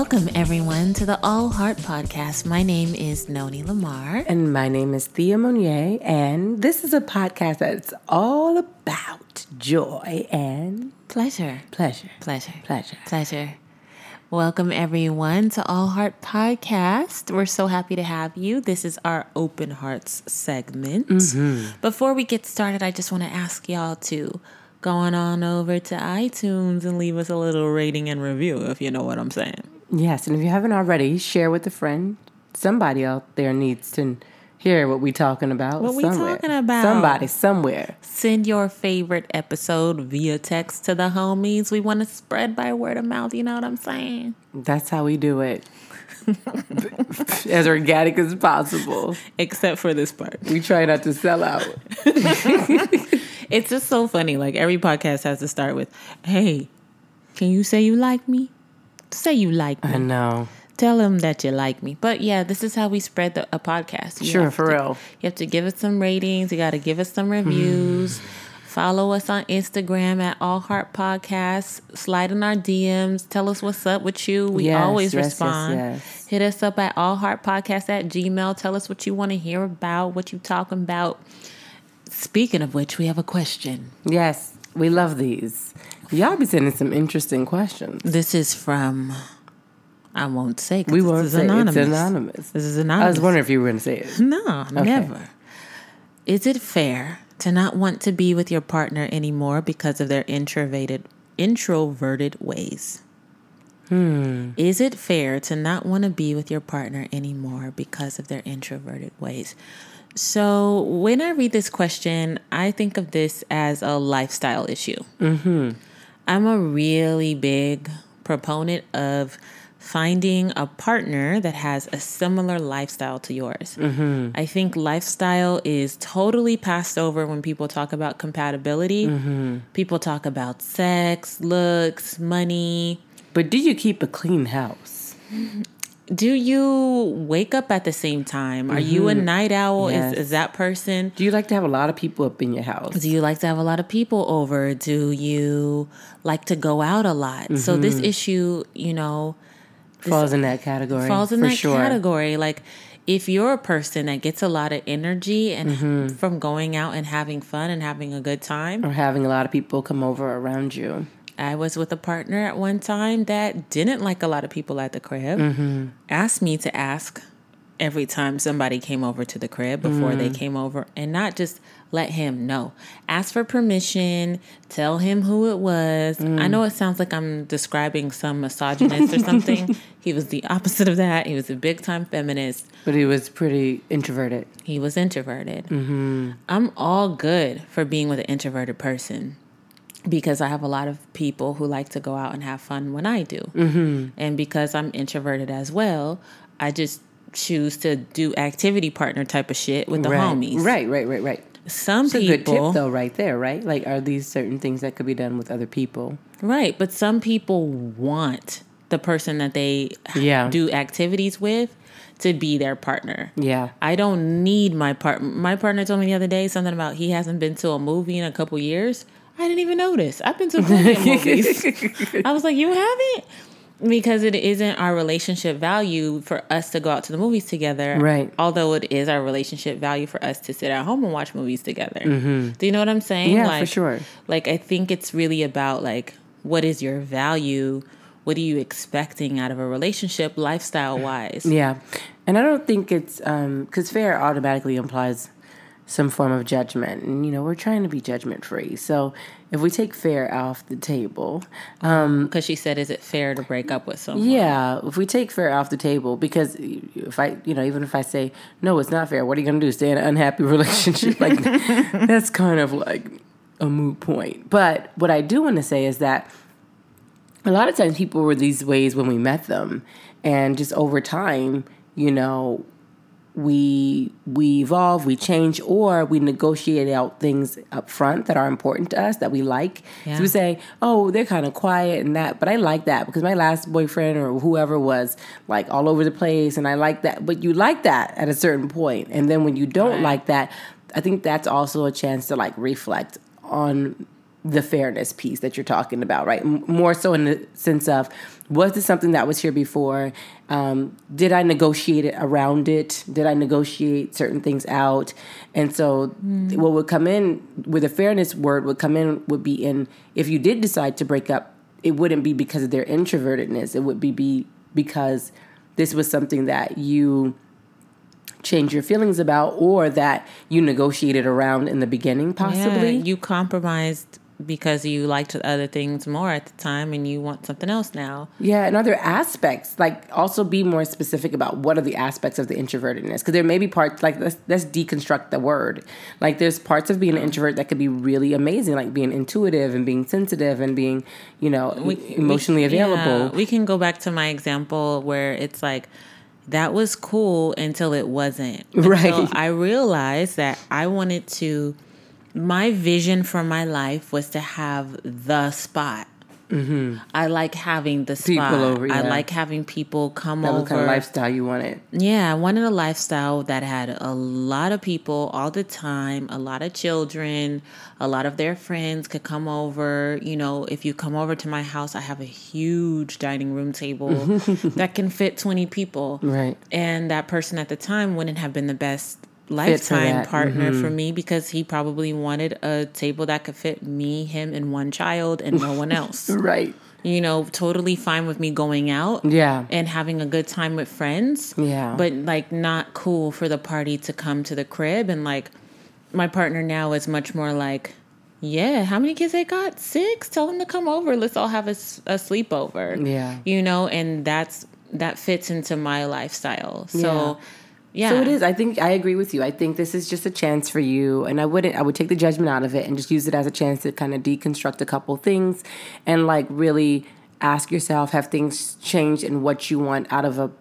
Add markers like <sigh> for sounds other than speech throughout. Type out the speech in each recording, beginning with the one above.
Welcome, everyone, to the All Heart Podcast. My name is Noni Lamar. And my name is Thea Monier, and this is a podcast that's all about joy and Pleasure. pleasure. Pleasure. Pleasure. Pleasure. Welcome, everyone, to All Heart Podcast. We're so happy to have you. This is our Open Hearts segment. Mm-hmm. Before we get started, I just want to ask y'all to go on, on over to iTunes and leave us a little rating and review, if you know what I'm saying. Yes, and if you haven't already, share with a friend. Somebody out there needs to hear what we talking about. What we talking about? Somebody, somewhere. Send your favorite episode via text to the homies. We want to spread by word of mouth. You know what I'm saying? That's how we do it. <laughs> as organic as possible. Except for this part. We try not to sell out. <laughs> It's just so funny. Like every podcast has to start with, "Hey, can you say you like me? Say you like me. I know. Tell them that you like me." But yeah, this is how we spread the, a podcast. You Sure, for to- real. You have to give us some ratings. You got to give us some hmm. reviews. Follow us on Instagram at All Heart Podcasts. Slide in our DMs. Tell us what's up with you. We Yes, always yes, respond. yes. Hit us up at All Heart Podcast at Gmail. Tell us what you want to hear about, what you talking about. Speaking of which, we have a question. Yes, we love these. Y'all be sending some interesting questions. This is from. I won't say. We this won't is say anonymous. it's anonymous. This is anonymous. I was wondering if you were going to say it. No, never. Is it fair to not want to be with your partner anymore because of their introverted introverted ways? Hmm. Is it fair to not want to be with your partner anymore because of their introverted ways? So, when I read this question, I think of this as a lifestyle issue. Mm-hmm. I'm a really big proponent of finding a partner that has a similar lifestyle to yours. Mm-hmm. I think lifestyle is totally passed over when people talk about compatibility. Mm-hmm. People talk about sex, looks, money. But do you keep a clean house? <laughs> Do you wake up at the same time? Are you a night owl? Mm-hmm. Yes. Is, is that person? Do you like to have a lot of people up in your house? Do you like to have a lot of people over? Do you like to go out a lot? So this Mm-hmm. issue, you know, Falls in that category. falls in that sure. category. Like if you're a person that gets a lot of energy and Mm-hmm. from going out and having fun and having a good time. Or having a lot of people come over around you. I was with a partner at one time that didn't like a lot of people at the crib. Mm-hmm. Asked me to ask every time somebody came over to the crib before Mm. they came over and not just let him know. Ask for permission, tell him who it was. Mm. I know it sounds like I'm describing some misogynist or <laughs> something. he was the opposite of that. He was a big time feminist. But he was pretty introverted. He was introverted. Mm-hmm. I'm all good for being with an introverted person because I have a lot of people who like to go out and have fun when I do. Mm-hmm. And because I'm introverted as well, I just choose to do activity partner type of shit with the right. homies. Right, right, right, right. Some It's a people, good tip, though, right there, right? Like, are these certain things that could be done with other people? right? But some people want the person that they Yeah. do activities with to be their partner. Yeah. I don't need my part. My partner told me the other day something about he hasn't been to a movie in a couple years. I didn't even notice. I've been to <laughs> movies. I was like, you haven't? Because it isn't our relationship value for us to go out to the movies together. Right. Although it is our relationship value for us to sit at home and watch movies together. Do you know what I'm saying? Mm-hmm. Yeah, like, for sure. Like, I think it's really about like, what is your value? What are you expecting out of a relationship, lifestyle wise? Yeah. And I don't think it's because fair automatically implies some form of judgment. And, you know, we're trying to be judgment free. So if we take fair off the table, um, Because she said, is it fair to break up with someone? yeah, if we take fair off the table, because if I, you know, even if I say, no, it's not fair, what are you going to do? Stay in an unhappy <laughs> relationship? Like, <laughs> that's kind of like a moot point. But what I do want to say is that a lot of times people were these ways when we met them and just over time you know we we evolve we change or we negotiate out things up front that are important to us that we like Yeah. so we say oh they're kind of quiet and that but i like that because my last boyfriend or whoever was like all over the place and i like that but you like that at a certain point and then when you don't Right. like that i think that's also a chance to like reflect on the fairness piece that you're talking about, right? M- more so in the sense of was this something that was here before? Um, did I negotiate it around it? Did I negotiate certain things out? And so, mm. what would come in with a fairness word would come in would be in if you did decide to break up, it wouldn't be because of their introvertedness. It would be, be because this was something that you change your feelings about or that you negotiated around in the beginning possibly yeah, you compromised because you liked other things more at the time and you want something else now. Yeah, and other aspects, like also be more specific about what are the aspects of the introvertedness. Because there may be parts, like let's, let's deconstruct the word. Like there's parts of being an introvert that could be really amazing, like being intuitive and being sensitive and being, you know, we, emotionally we, available. Yeah, we can go back to my example where it's like, that was cool until it wasn't. <laughs> Right. Until I realized that I wanted to my vision for my life was to have the spot. Mm-hmm. I like having the spot. Over, yeah. I like having people come that over. kind of lifestyle you wanted. Yeah, I wanted a lifestyle that had a lot of people all the time, a lot of children, a lot of their friends could come over. You know, if you come over to my house, I have a huge dining room table <laughs> that can fit 20 people. Right. And that person at the time wouldn't have been the best lifetime partner mm-hmm. for me because he probably wanted a table that could fit me, him, and one child and no one else. <laughs> right. You know, totally fine with me going out. Yeah. And having a good time with friends. Yeah. But like not cool for the party to come to the crib and like my partner now is much more like yeah, how many kids they got? Six. Tell them to come over. Let's all have a, a sleepover. Yeah, you know, and that's that fits into my lifestyle. So yeah. Yeah. So it is. I think I agree with you. I think this is just a chance for you, and I wouldn't. I would take the judgment out of it and just use it as a chance to kind of deconstruct a couple things, and like really ask yourself: Have things changed in what you want out of a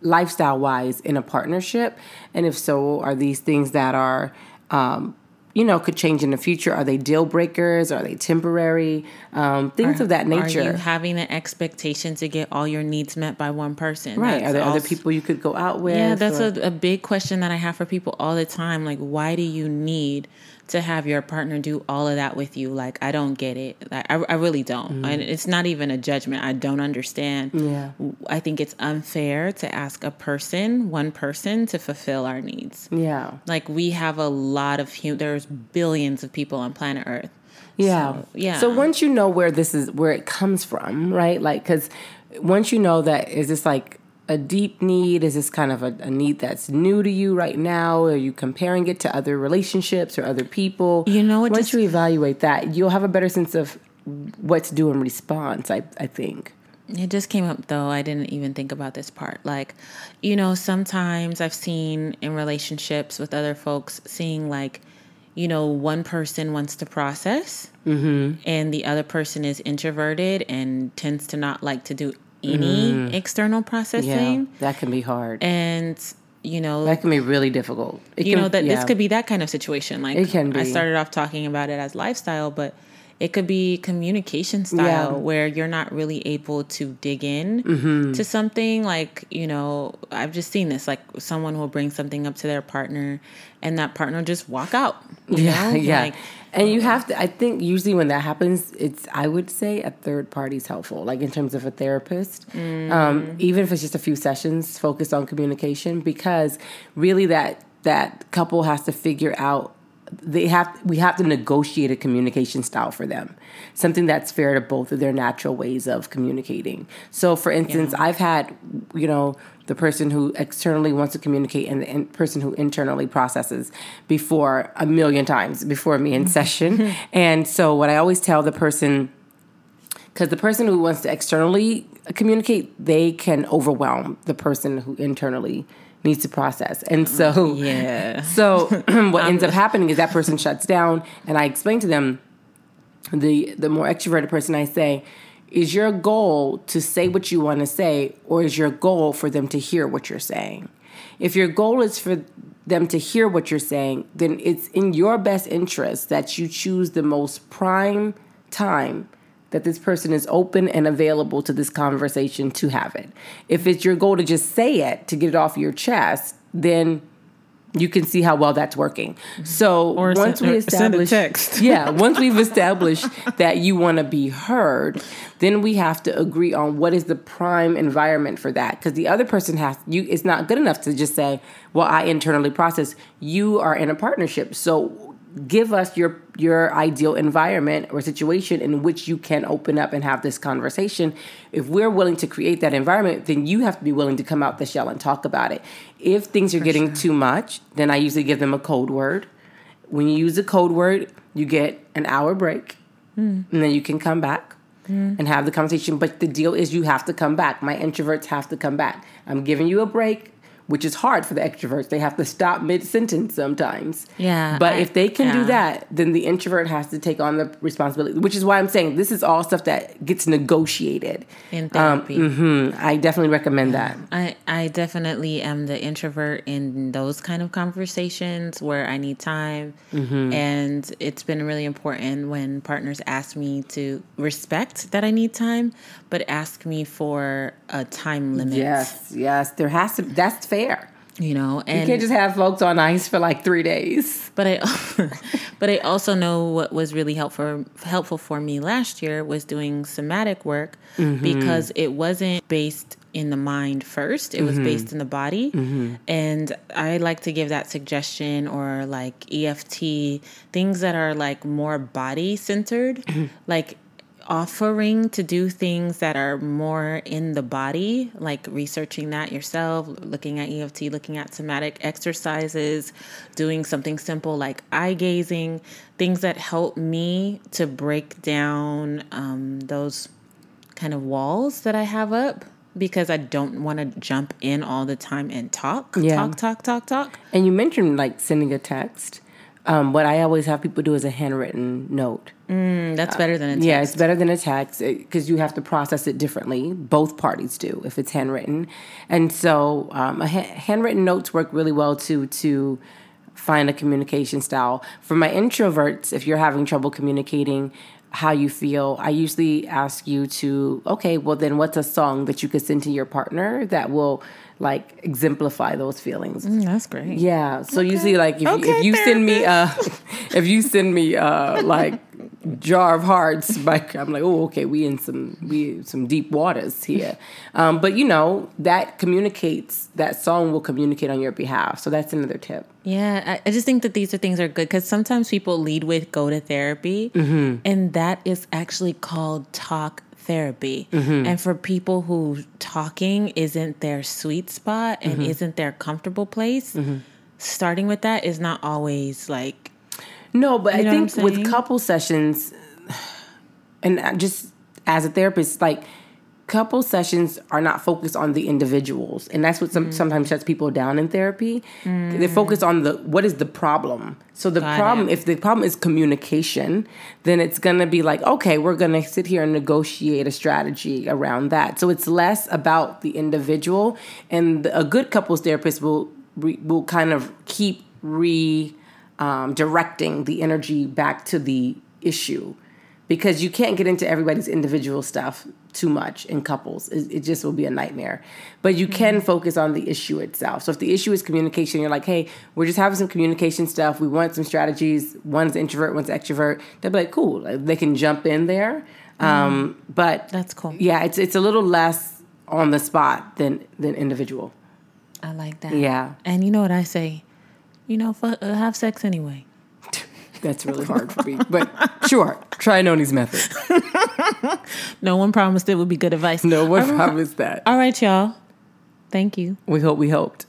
lifestyle wise in a partnership? And if so, are these things that are um, you know, could change in the future? Are they deal breakers? Are they temporary? Um, things are, of that nature. Are you having an expectation to get all your needs met by one person? Right. That's are there also, other people you could go out with? Yeah, that's a, a big question that I have for people all the time. Like, why do you need to have your partner do all of that with you. Like, I don't get it. Like, I, I really don't. Mm-hmm. And it's not even a judgment. I don't understand. Yeah. I think it's unfair to ask a person, one person, to fulfill our needs. Yeah. Like, we have a lot of, hum- there's billions of people on planet Earth. Yeah. So, yeah. So once you know where this is, where it comes from, right? Like, because once you know that, is this like, a deep need? Is this kind of a, a, need that's new to you right now? Are you comparing it to other relationships or other people? You know, once just, you evaluate that, you'll have a better sense of what to do in response. I I think. It just came up though. I didn't even think about this part. Like, you know, sometimes I've seen in relationships with other folks, seeing like, you know, one person wants to process mm-hmm. and the other person is introverted and tends to not like to do any mm. external processing. Yeah, that can be hard. And you know that can be really difficult. It you can, know that yeah. this could be that kind of situation. Like it can be. I started off talking about it as lifestyle, but it could be communication style yeah. where you're not really able to dig in mm-hmm. to something. Like you know, I've just seen this. Like someone will bring something up to their partner, and that partner just walk out. yeah, know? yeah. Like, and you have to, I think usually when that happens, it's, I would say a third party is helpful, like in terms of a therapist, mm. um, even if it's just a few sessions focused on communication, because really that, that couple has to figure out they have we have to negotiate a communication style for them. Something that's fair to both of their natural ways of communicating. So for instance yeah. i've had you know the person who externally wants to communicate and the in- person who internally processes before a million times before me in mm-hmm. session. <laughs> And so what i always tell the person because the person who wants to externally communicate they can overwhelm the person who internally needs to process. And so, yeah. So <laughs> what ends up happening is that person shuts down, and I explain to them the the more extroverted person. I say, is your goal to say what you want to say, or is your goal for them to hear what you're saying? If your goal is for them to hear what you're saying, then it's in your best interest that you choose the most prime time that this person is open and available to this conversation to have it. If it's your goal to just say it, to get it off your chest, then you can see how well that's working. So Or once send- we or send a establish, text. yeah, <laughs> once we've established that you want to be heard, then we have to agree on what is the prime environment for that. Because the other person has you. It's not good enough to just say, "Well, I internally process." You are in a partnership, so give us your your ideal environment or situation in which you can open up and have this conversation. If we're willing to create that environment then you have to be willing to come out the shell and talk about it. If things are getting too much then i usually give them a code word. When you use a code word you get an hour break hmm. and then you can come back hmm. and have the conversation. But the deal is you have to come back. My introverts have to come back. I'm giving you a break which is hard for the extroverts they have to stop mid-sentence sometimes Yeah, but I- if they can do that, then the introvert has to take on the responsibility, which is why I'm saying this is all stuff that gets negotiated. In therapy. hmm I definitely recommend that. I, I definitely am the introvert in those kind of conversations where I need time. Mm-hmm. And it's been really important when partners ask me to respect that I need time, but ask me for a time limit. Yes, yes, there has to. That's fair. You know, You can't just have folks on ice for like three days. but I <laughs> but I also know what was really helpful helpful for me last year was doing somatic work Mm-hmm. because it wasn't based in the mind first it was Mm-hmm. based in the body and I like to give that suggestion or like EFT things that are like more body centered like offering to do things that are more in the body, like researching that yourself, looking at EFT, looking at somatic exercises, doing something simple like eye gazing, things that help me to break down um, those kind of walls that I have up because I don't want to jump in all the time and talk, Yeah. talk, talk, talk, talk. And you mentioned like sending a text. Um, what I always have people do is a handwritten note. Mm, that's better than a text. Yeah, it's better than a text because you have to process it differently. Both parties do if it's handwritten, and so um, a ha- handwritten notes work really well too to find a communication style. For my introverts, if you're having trouble communicating how you feel, I usually ask you to okay, well then, what's a song that you could send to your partner that will like exemplify those feelings? Mm, that's great. Yeah. So usually, like, if, you Okay, if you send me, uh, <laughs> <laughs> if you send me, uh, like, jar of hearts, like, I'm like, oh, okay, we in some we some deep waters here. Um, but you know that communicates. That song will communicate on your behalf. So that's another tip. Yeah, I, I just think that these are things are good because sometimes people lead with go to therapy, and that is actually called talk therapy. Mm-hmm. And for people who talking isn't their sweet spot and mm-hmm. isn't their comfortable place, mm-hmm. starting with that is not always like No, but I think with couple sessions, and uh, just as a therapist, like couple sessions are not focused on the individuals, and that's what some, Mm. sometimes shuts people down in therapy. They focus on the what is the problem. So the Got problem, it. if the problem is communication, then it's gonna be like, okay, we're gonna sit here and negotiate a strategy around that. So it's less about the individual, and a good couples therapist will will kind of keep re um, directing the energy back to the issue because you can't get into everybody's individual stuff too much in couples. It, it just will be a nightmare. But you can focus on the issue itself. So if the issue is communication, you're like, hey, we're just having some communication stuff. We want some strategies. One's introvert, one's extrovert. They'll be like, cool. They can jump in there. Um, but That's cool. Yeah, it's it's a little less on the spot than than individual. I like that. Yeah. And you know what I say? You know, uh, have sex anyway. That's really hard for me. But sure, try Noni's method. <laughs> No one promised it would be good advice. No one promised that. All right, y'all. Thank you. We hope we helped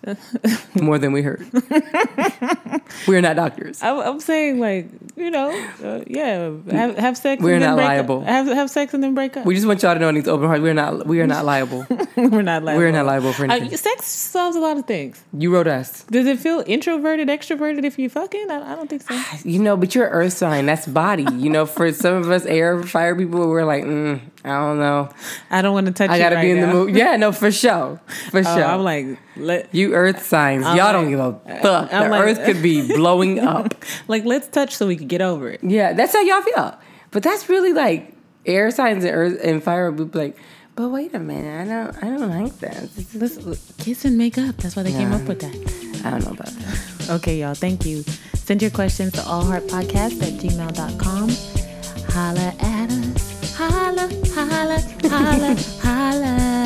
more than we heard. <laughs> We're not doctors. I, I'm saying, like, you know, uh, yeah, have, have sex. We're and then not break liable. Up. Have have sex and then break up. We just want y'all to know in these open hearts, we're not we are not liable. <laughs> <laughs> We're not liable. We're not liable for Uh, anything. sex solves a lot of things. You wrote us. Does it feel introverted, extroverted if you fucking? I, I don't think so. You know, but you're earth sign. That's body. You know, for some of us air fire people, we're like, mm, I don't know. I don't want to touch. I you gotta right be in the now. mood. Yeah, no, for sure. For Oh, sure. I'm like, let you earth signs. I'm y'all like- don't give a fuck. I'm the like- earth could be <laughs> blowing up. <laughs> like let's touch so we can get over it. Yeah, that's how y'all feel. But that's really like air signs and earth and fire would be like, but wait a minute, I don't, I don't like that. This, this, kiss and make up. That's why they came up with that. I don't know about that. <laughs> Okay, y'all. Thank you. Send your questions to allheartpodcast at gmail.com. Holla at us. Holla, holla, holla, holla.